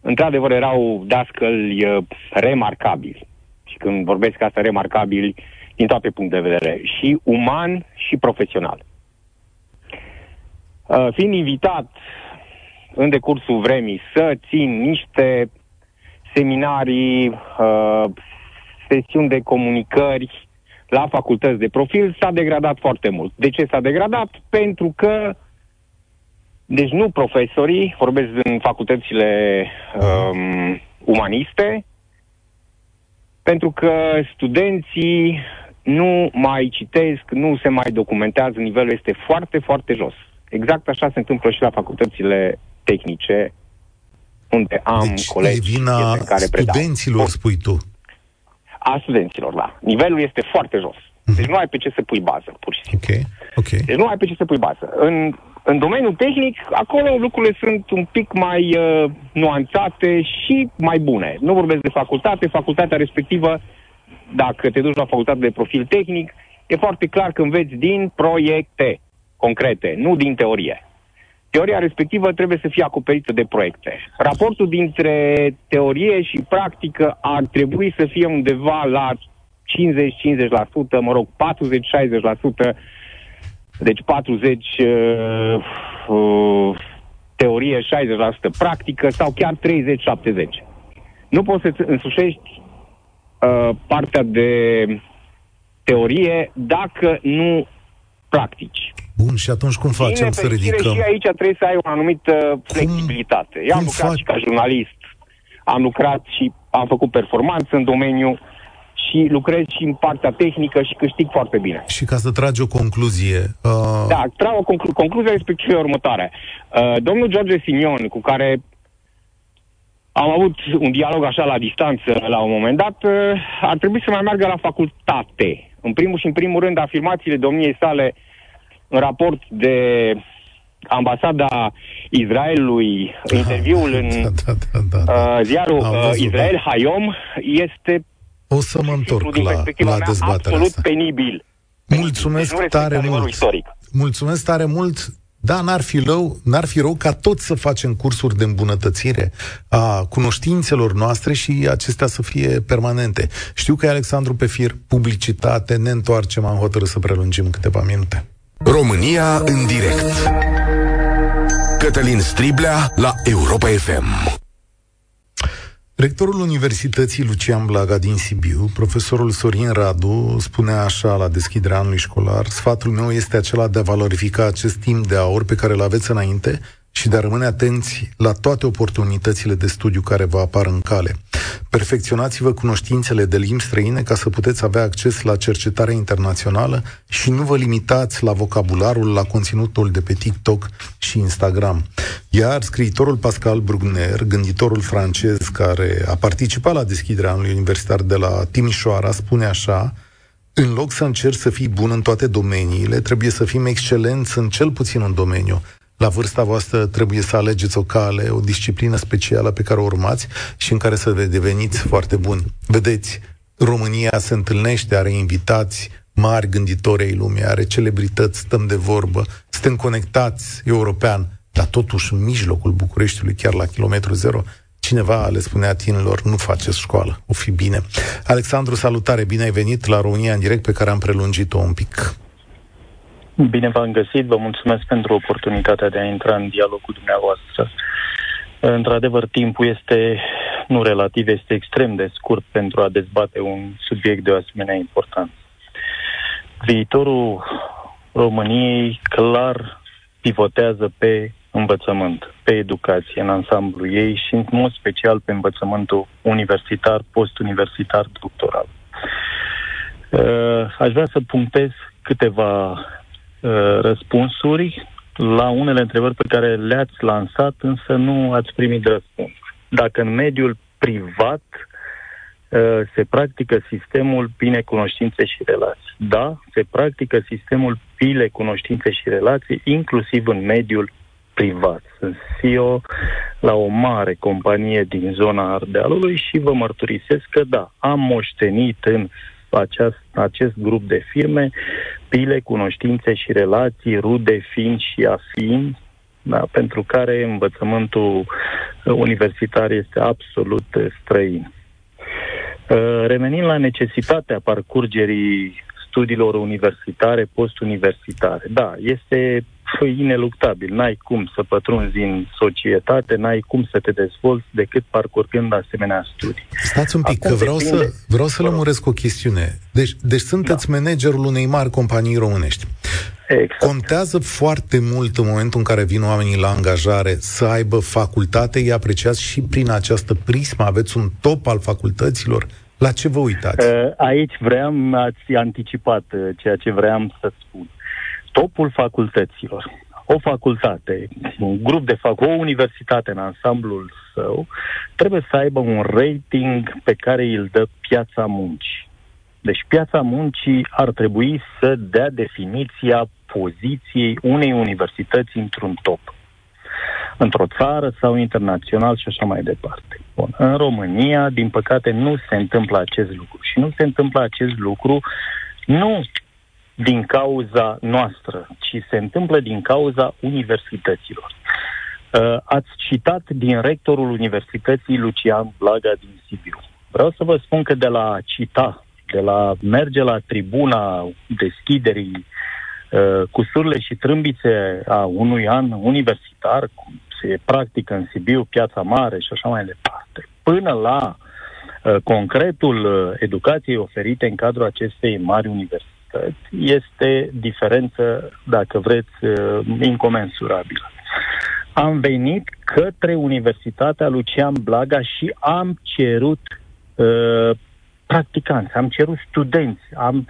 într-adevăr erau dascăli uh, remarcabili. Și când vorbesc asta remarcabili, din toate puncte de vedere, și uman și profesional. Uh, fiind invitat în decursul vremii să țin niște seminarii, uh, sesiuni de comunicări la facultăți de profil, s-a degradat foarte mult. De ce s-a degradat? Pentru că deci nu profesorii, vorbesc în facultățile um, umaniste, pentru că studenții nu mai citesc, nu se mai documentează, nivelul este foarte, foarte jos. Exact așa se întâmplă și la facultățile tehnice, unde am deci colegi e vina care studenților, predau. spui tu. A studenților, da. Nivelul este foarte jos. Mm-hmm. Deci nu ai pe ce să pui bază, pur și simplu. Okay. Okay. Deci nu ai pe ce să pui bază. În, în domeniul tehnic, acolo lucrurile sunt un pic mai uh, nuanțate și mai bune. Nu vorbesc de facultate, facultatea respectivă, dacă te duci la facultate de profil tehnic, e foarte clar că înveți din proiecte concrete, nu din teorie teoria respectivă trebuie să fie acoperită de proiecte. Raportul dintre teorie și practică ar trebui să fie undeva la 50-50%, mă rog, 40-60%, deci 40 uh, uh, teorie, 60% practică sau chiar 30-70. Nu poți să însușești uh, partea de teorie dacă nu practici. Bun, și atunci cum facem să ridicăm? Și aici trebuie să ai o anumită flexibilitate. Eu am lucrat fac... și ca jurnalist, am lucrat și am făcut performanță în domeniu și lucrez și în partea tehnică și câștig foarte bine. Și ca să tragi o concluzie... Uh... Da, trag o conclu- concluzie respectivă următoare. Uh, domnul George Simion, cu care am avut un dialog așa la distanță la un moment dat, uh, ar trebui să mai meargă la facultate. În primul și în primul rând, afirmațiile domniei sale în raport de ambasada Israelului, da, interviul în da, da, da, da, uh, ziarul uh, văzut, Israel da. Hayom este o să mă întorc la, la dezbaterea absolut asta. penibil. Mulțumesc deci, tare mult. Istoric. Mulțumesc tare mult. Da, n-ar fi, rău, n-ar fi rău ca tot să facem cursuri de îmbunătățire a cunoștințelor noastre și acestea să fie permanente. Știu că e Alexandru pe fir, publicitate, ne întoarcem, am hotărât să prelungim câteva minute. România în direct Cătălin Striblea la Europa FM Rectorul Universității Lucian Blaga din Sibiu, profesorul Sorin Radu, spunea așa la deschiderea anului școlar, sfatul meu este acela de a valorifica acest timp de aur pe care îl aveți înainte și de a rămâne atenți la toate oportunitățile de studiu care vă apar în cale. Perfecționați-vă cunoștințele de limbi străine ca să puteți avea acces la cercetare internațională și nu vă limitați la vocabularul, la conținutul de pe TikTok și Instagram. Iar scriitorul Pascal Brugner, gânditorul francez care a participat la deschiderea anului universitar de la Timișoara, spune așa, în loc să încerci să fii bun în toate domeniile, trebuie să fim excelenți în cel puțin un domeniu la vârsta voastră trebuie să alegeți o cale, o disciplină specială pe care o urmați și în care să deveniți foarte buni. Vedeți, România se întâlnește, are invitați mari gânditori ai lumii, are celebrități, stăm de vorbă, suntem conectați european, dar totuși în mijlocul Bucureștiului, chiar la kilometru zero, cineva le spunea tinerilor, nu faceți școală, o fi bine. Alexandru, salutare, bine ai venit la România în direct, pe care am prelungit-o un pic. Bine v-am găsit, vă mulțumesc pentru oportunitatea de a intra în dialog cu dumneavoastră. Într-adevăr, timpul este, nu relativ, este extrem de scurt pentru a dezbate un subiect de o asemenea importanță. Viitorul României clar pivotează pe învățământ, pe educație în ansamblu ei și în mod special pe învățământul universitar, postuniversitar, doctoral. Uh, aș vrea să punctez câteva uh, răspunsuri la unele întrebări pe care le-ați lansat, însă nu ați primit răspuns. Dacă în mediul privat uh, se practică sistemul bine cunoștințe și relații. Da, se practică sistemul pile cunoștințe și relații, inclusiv în mediul privat. Sunt CEO la o mare companie din zona Ardealului și vă mărturisesc că da, am moștenit în aceast, acest grup de firme pile, cunoștințe și relații, rude, fin și afin, da, pentru care învățământul universitar este absolut străin. Uh, revenind la necesitatea parcurgerii studiilor universitare, postuniversitare. Da, este ineluctabil. N-ai cum să pătrunzi în societate, n-ai cum să te dezvolți decât parcurgând asemenea studii. Stați un pic, Acum că vreau să, vreau să lămuresc o chestiune. Deci, deci sunteți da. managerul unei mari companii românești. Exact. Contează foarte mult în momentul în care vin oamenii la angajare să aibă facultate, îi apreciați și prin această prismă, aveți un top al facultăților la ce vă uitați? Uh, aici vreau, ați anticipat uh, ceea ce vreau să spun. Topul facultăților. O facultate, un grup de fac, o universitate în ansamblul său, trebuie să aibă un rating pe care îl dă piața muncii. Deci piața muncii ar trebui să dea definiția poziției unei universități într-un top. Într-o țară sau internațional și așa mai departe. Bun. În România, din păcate, nu se întâmplă acest lucru. Și nu se întâmplă acest lucru nu din cauza noastră, ci se întâmplă din cauza universităților. Uh, ați citat din rectorul Universității Lucian Blaga din Sibiu. Vreau să vă spun că de la cita, de la merge la tribuna deschiderii uh, cu surle și trâmbițe a unui an universitar, cum se practică în Sibiu, Piața Mare și așa mai departe, până la uh, concretul uh, educației oferite în cadrul acestei mari universități, este diferență, dacă vreți, uh, incomensurabilă. Am venit către Universitatea Lucian Blaga și am cerut uh, practicanți, am cerut studenți, am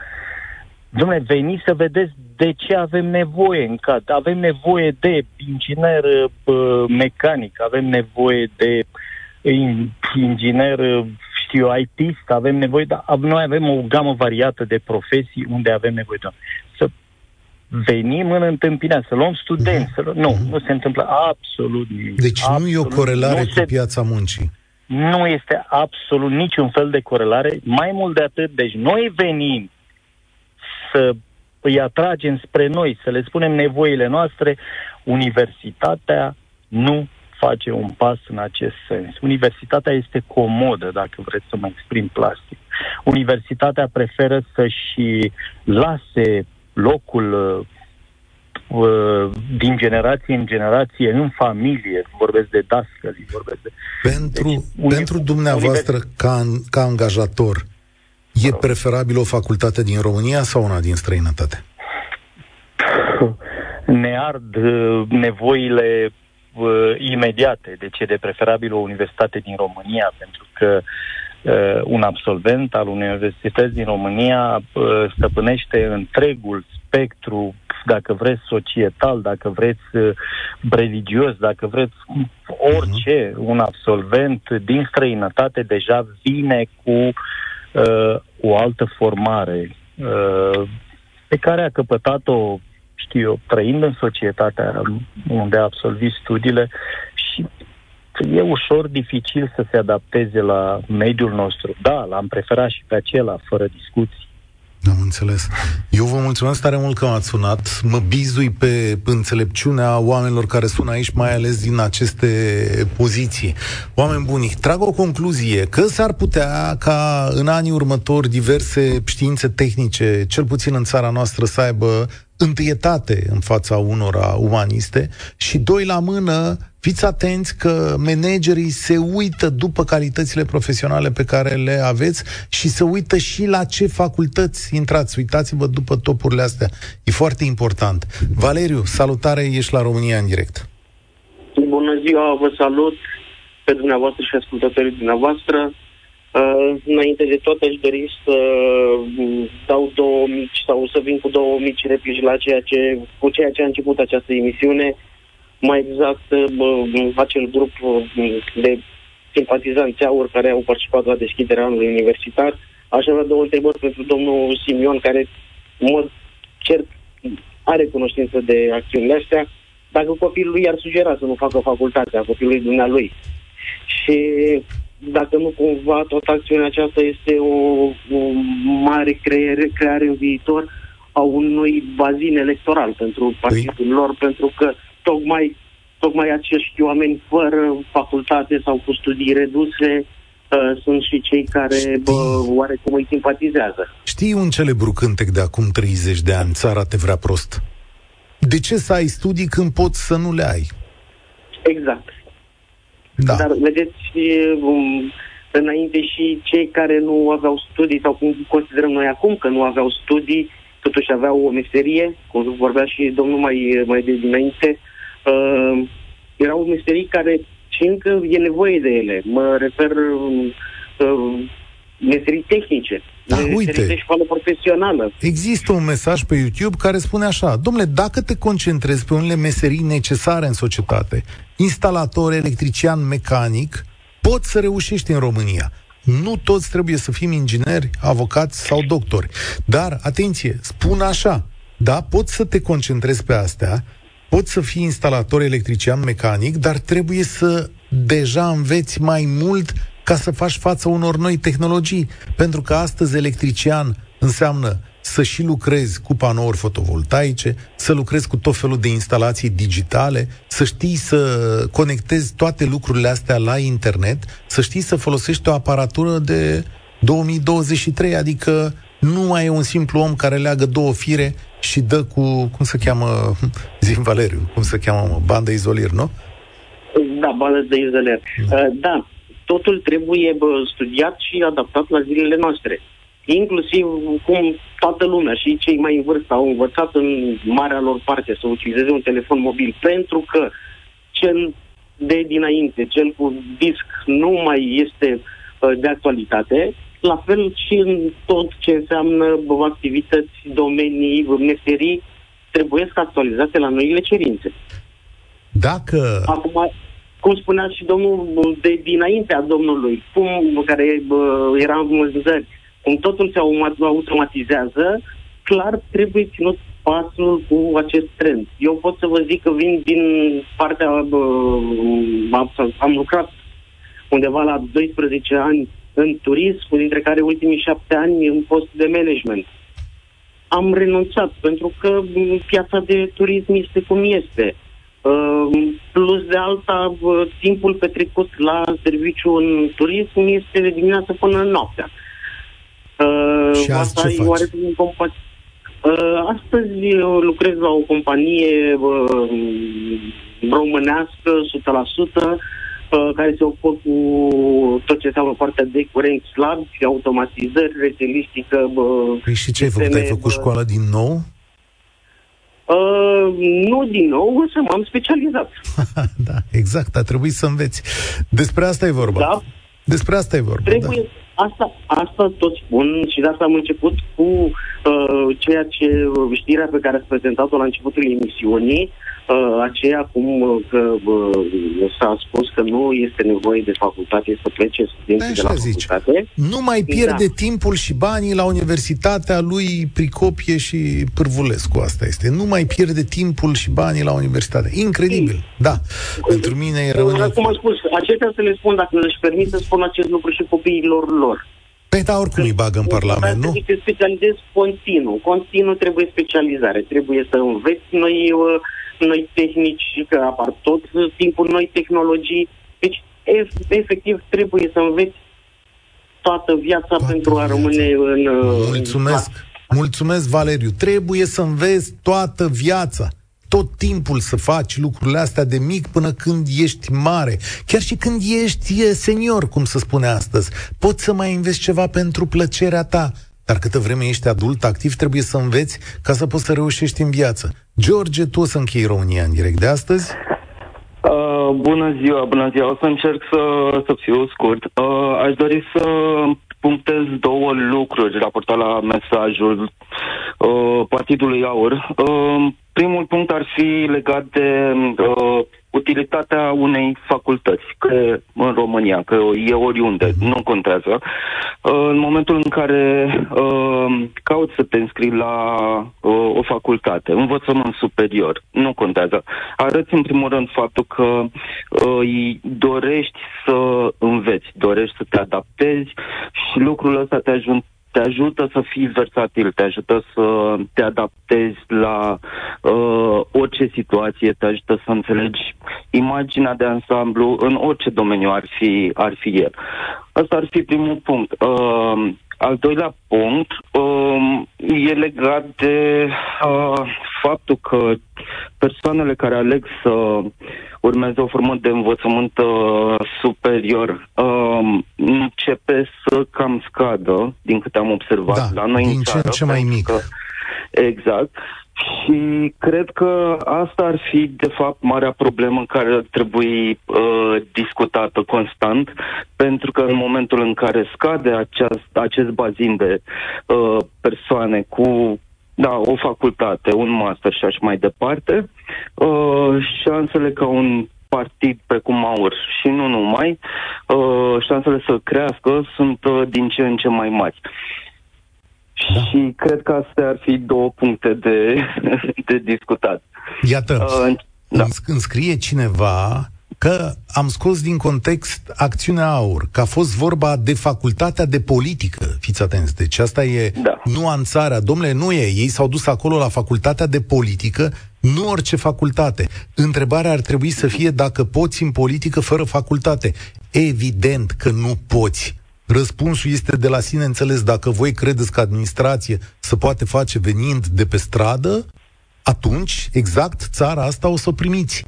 Dom'le, veniți să vedeți de ce avem nevoie în cad. Avem nevoie de inginer uh, mecanic, avem nevoie de inginer, știu, IT, avem nevoie, dar noi avem o gamă variată de profesii unde avem nevoie de să venim în întâmpinare, să luăm studenți. Să luăm... Nu, nu se întâmplă absolut nimic. Deci absolut, nu e o corelare cu se... piața muncii. Nu este absolut niciun fel de corelare. Mai mult de atât, deci noi venim să îi atragem spre noi, să le spunem nevoile noastre, universitatea nu face un pas în acest sens. Universitatea este comodă, dacă vreți să mă exprim plastic. Universitatea preferă să-și lase locul uh, din generație în generație, în familie, vorbesc de dascăli, vorbesc de... Pentru, deci, pentru dumneavoastră, ca, ca angajator, E preferabil o facultate din România sau una din străinătate? Ne ard uh, nevoile uh, imediate. De ce de preferabil o universitate din România? Pentru că uh, un absolvent al unei universități din România uh, stăpânește întregul spectru, dacă vreți, societal, dacă vreți, uh, religios, dacă vreți, orice. Uh-huh. Un absolvent din străinătate deja vine cu uh, uh, o altă formare uh, pe care a căpătat-o, știu eu, trăind în societatea unde a absolvit studiile și e ușor dificil să se adapteze la mediul nostru. Da, l-am preferat și pe acela, fără discuții. Am înțeles. Eu vă mulțumesc tare mult că m-ați sunat. Mă bizui pe înțelepciunea oamenilor care sună aici, mai ales din aceste poziții. Oameni buni, trag o concluzie că s-ar putea ca în anii următori diverse științe tehnice, cel puțin în țara noastră, să aibă întâietate în fața unora umaniste și doi la mână, fiți atenți că managerii se uită după calitățile profesionale pe care le aveți și se uită și la ce facultăți intrați. Uitați-vă după topurile astea. E foarte important. Valeriu, salutare, ești la România în direct. bună ziua, vă salut pe dumneavoastră și ascultătorii dumneavoastră. Uh, înainte de tot aș dori să mm, dau două mici sau să vin cu două mici replici la ceea ce, cu ceea ce a început această emisiune. Mai exact, uh, acel grup uh, de simpatizanți aur care au participat la deschiderea anului universitar. Aș avea două întrebări pentru domnul Simion, care, în mod cert, are cunoștință de acțiunile astea. Dacă copilul lui ar sugera să nu facă facultatea, copilului dumnealui, și dacă nu cumva toată acțiunea aceasta este o, o mare creare, creare în viitor a unui bazin electoral pentru partidul păi. lor, pentru că tocmai, tocmai acești oameni fără facultate sau cu studii reduse uh, sunt și cei care Știi. bă, oarecum îi simpatizează. Știi un celebru cântec de acum 30 de ani, țara te vrea prost? De ce să ai studii când poți să nu le ai? Exact. Da. Dar vedeți, um, înainte și cei care nu aveau studii, sau cum considerăm noi acum că nu aveau studii, totuși aveau o meserie, cum vorbea și domnul mai, mai de dinainte, uh, erau meserii care și încă e nevoie de ele. Mă refer uh, meserii tehnice. Da, uite. De școală profesională. Există un mesaj pe YouTube care spune așa, domnule, dacă te concentrezi pe unele meserii necesare în societate, instalator, electrician, mecanic, poți să reușești în România. Nu toți trebuie să fim ingineri, avocați sau doctori. Dar, atenție, spun așa, da, poți să te concentrezi pe astea, poți să fii instalator, electrician, mecanic, dar trebuie să deja înveți mai mult ca să faci față unor noi tehnologii. Pentru că astăzi electrician înseamnă să și lucrezi cu panouri fotovoltaice, să lucrezi cu tot felul de instalații digitale, să știi să conectezi toate lucrurile astea la internet, să știi să folosești o aparatură de 2023, adică nu mai e un simplu om care leagă două fire și dă cu, cum se cheamă, [LAUGHS] Zim Valeriu, cum se cheamă, bandă izolier, nu? Da, bandă de izolier. Da. Uh, da, totul trebuie bă, studiat și adaptat la zilele noastre. Inclusiv cum toată lumea și cei mai în vârstă au învățat în marea lor parte să utilizeze un telefon mobil pentru că cel de dinainte, cel cu disc, nu mai este uh, de actualitate, la fel și în tot ce înseamnă bă, activități, domenii, meserii, trebuie să actualizate la noile cerințe. Dacă... Acum, cum spunea și domnul de dinaintea domnului, cum, care bă, era în vânzări, cum totul se automatizează, clar trebuie ținut pasul cu acest trend. Eu pot să vă zic că vin din partea, bă, am, am lucrat undeva la 12 ani în turism, dintre care ultimii șapte ani în post de management. Am renunțat pentru că piața de turism este cum este. Ehm, plus de alta, timpul petrecut la serviciu în turism este de dimineață până în noaptea. Ehm, și asta ce faci? Compa- ehm, astăzi eu lucrez la o companie românească, 100%, care se ocupă cu tot ce înseamnă partea de curent slab, automatizări, rețelistică. Păi și ce ai făcut? Ai făcut școala din nou? Uh, nu din nou, însă m-am specializat. [LAUGHS] da, exact, a trebuit să înveți. Despre asta e vorba. Da. Despre asta e vorba, Trebuie, da. Asta, asta tot spun și de asta am început cu uh, ceea ce știrea pe care ați prezentat-o la începutul emisiunii, uh, aceea cum uh, că uh, s-a spus că nu este nevoie de facultate să plece studenții de la zici. facultate. Nu mai pierde da. timpul și banii la universitatea lui Pricopie și Pârvulescu, asta este. Nu mai pierde timpul și banii la universitate. Incredibil, Ei. da. Pentru mine e rămâne... Cum am spus, acestea să le spun, dacă își permit să spun acest lucru și copiilor lor. Păi da, oricum îi bagă în Parlament, nu? Trebuie să specializezi continuu. Continuu trebuie specializare. Trebuie să înveți noi uh, noi tehnici, că apar tot timpul noi tehnologii. Deci, efectiv, trebuie să înveți toată viața toată pentru a rămâne în... Mulțumesc! În Mulțumesc, Valeriu! Trebuie să înveți toată viața tot timpul să faci lucrurile astea de mic până când ești mare. Chiar și când ești senior, cum se spune astăzi. Poți să mai înveți ceva pentru plăcerea ta. Dar câtă vreme ești adult, activ, trebuie să înveți ca să poți să reușești în viață. George, tu o să închei România în direct de astăzi? Uh, Uh, bună ziua, bună ziua. O să încerc să, să fiu scurt. Uh, aș dori să punctez două lucruri raportat la mesajul uh, Partidului Aur. Uh, primul punct ar fi legat de uh, utilitatea unei facultăți, că în România, că e oriunde, nu contează. Uh, în momentul în care uh, cauți să te înscrii la uh, o facultate, învățământ superior, nu contează. Arăți în primul rând faptul că îi dorești să înveți, dorești să te adaptezi și lucrul ăsta te ajută te ajută să fii versatil, te ajută să te adaptezi la uh, orice situație, te ajută să înțelegi imaginea de ansamblu în orice domeniu ar fi, ar fi el. Asta ar fi primul punct. Uh, al doilea punct um, e legat de uh, faptul că persoanele care aleg să urmeze o formă de învățământ uh, superior uh, începe să cam scadă, din câte am observat da, la noi din în ce țară. în ce mai mic. Că, exact. Și cred că asta ar fi, de fapt, marea problemă care ar trebui uh, discutată constant, pentru că în momentul în care scade aceast, acest bazin de uh, persoane cu da, o facultate, un master și așa mai departe, uh, șansele ca un partid precum AUR și nu numai, uh, șansele să crească sunt uh, din ce în ce mai mari. Da. Și cred că astea ar fi două puncte de, [LAUGHS] de discutat. Iată, uh, da. îmi scrie cineva că am scos din context acțiunea AUR, că a fost vorba de facultatea de politică. Fiți atenți, deci asta e da. nuanțarea. Domnule, nu e. Ei s-au dus acolo la facultatea de politică, nu orice facultate. Întrebarea ar trebui să fie dacă poți în politică fără facultate. Evident că nu poți. Răspunsul este de la sine înțeles. Dacă voi credeți că administrație se poate face venind de pe stradă, atunci, exact, țara asta o să o primiți.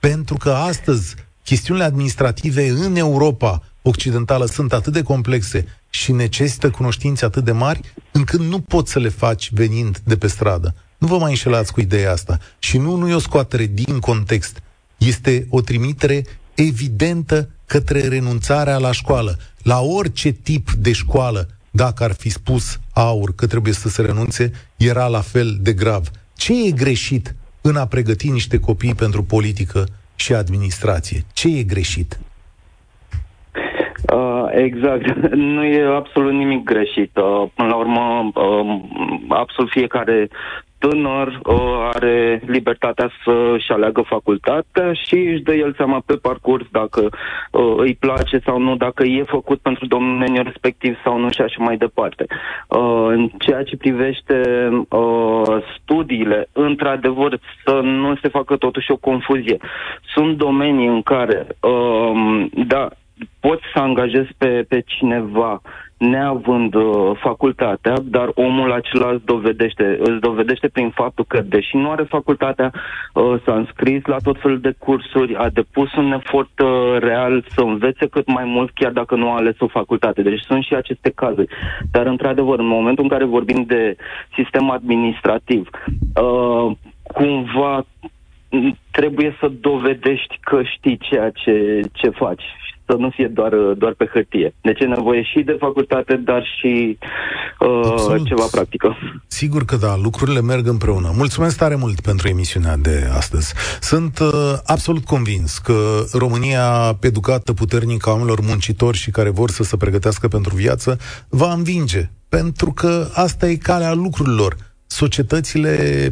Pentru că astăzi chestiunile administrative în Europa occidentală sunt atât de complexe și necesită cunoștințe atât de mari, încât nu poți să le faci venind de pe stradă. Nu vă mai înșelați cu ideea asta. Și nu, nu e o scoatere din context. Este o trimitere evidentă către renunțarea la școală. La orice tip de școală, dacă ar fi spus aur că trebuie să se renunțe, era la fel de grav. Ce e greșit în a pregăti niște copii pentru politică și administrație? Ce e greșit? Uh, exact. [LAUGHS] Nu e absolut nimic greșit. Uh, până la urmă, uh, absolut fiecare tânăr uh, are libertatea să-și aleagă facultatea și își dă el seama pe parcurs dacă uh, îi place sau nu, dacă e făcut pentru domeniul respectiv sau nu și așa mai departe. Uh, în ceea ce privește uh, studiile, într-adevăr, să nu se facă totuși o confuzie. Sunt domenii în care, uh, da, poți să angajezi pe, pe cineva neavând uh, facultatea, dar omul acela îți dovedește, îți dovedește prin faptul că, deși nu are facultatea, uh, s-a înscris la tot felul de cursuri, a depus un efort uh, real să învețe cât mai mult, chiar dacă nu a ales o facultate. Deci sunt și aceste cazuri. Dar, într-adevăr, în momentul în care vorbim de sistem administrativ, uh, cumva trebuie să dovedești că știi ceea ce, ce faci să nu fie doar, doar pe hârtie. Deci e nevoie și de facultate, dar și uh, ceva practică. Sigur că da, lucrurile merg împreună. Mulțumesc tare mult pentru emisiunea de astăzi. Sunt uh, absolut convins că România educată puternic a oamenilor muncitori și care vor să se pregătească pentru viață va învinge. Pentru că asta e calea lucrurilor. Societățile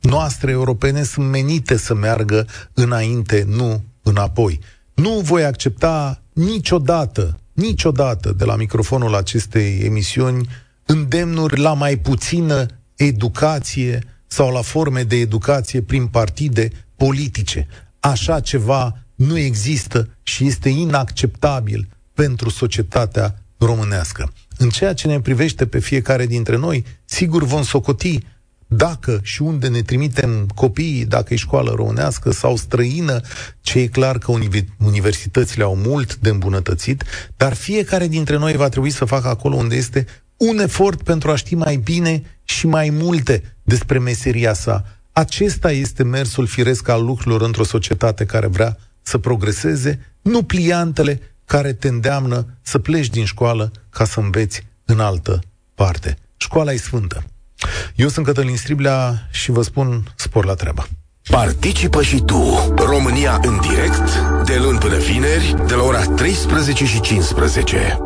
noastre europene sunt menite să meargă înainte, nu înapoi. Nu voi accepta niciodată, niciodată de la microfonul acestei emisiuni îndemnuri la mai puțină educație sau la forme de educație prin partide politice. Așa ceva nu există și este inacceptabil pentru societatea românească. În ceea ce ne privește pe fiecare dintre noi, sigur vom socoti dacă și unde ne trimitem copiii, dacă e școală românească sau străină, ce e clar că universitățile au mult de îmbunătățit, dar fiecare dintre noi va trebui să facă acolo unde este un efort pentru a ști mai bine și mai multe despre meseria sa. Acesta este mersul firesc al lucrurilor într-o societate care vrea să progreseze, nu pliantele care te îndeamnă să pleci din școală ca să înveți în altă parte. Școala e sfântă. Eu sunt Cătălin Striblea și vă spun spor la treabă. Participă și tu, România în direct, de luni până vineri, de la ora 13 și 15.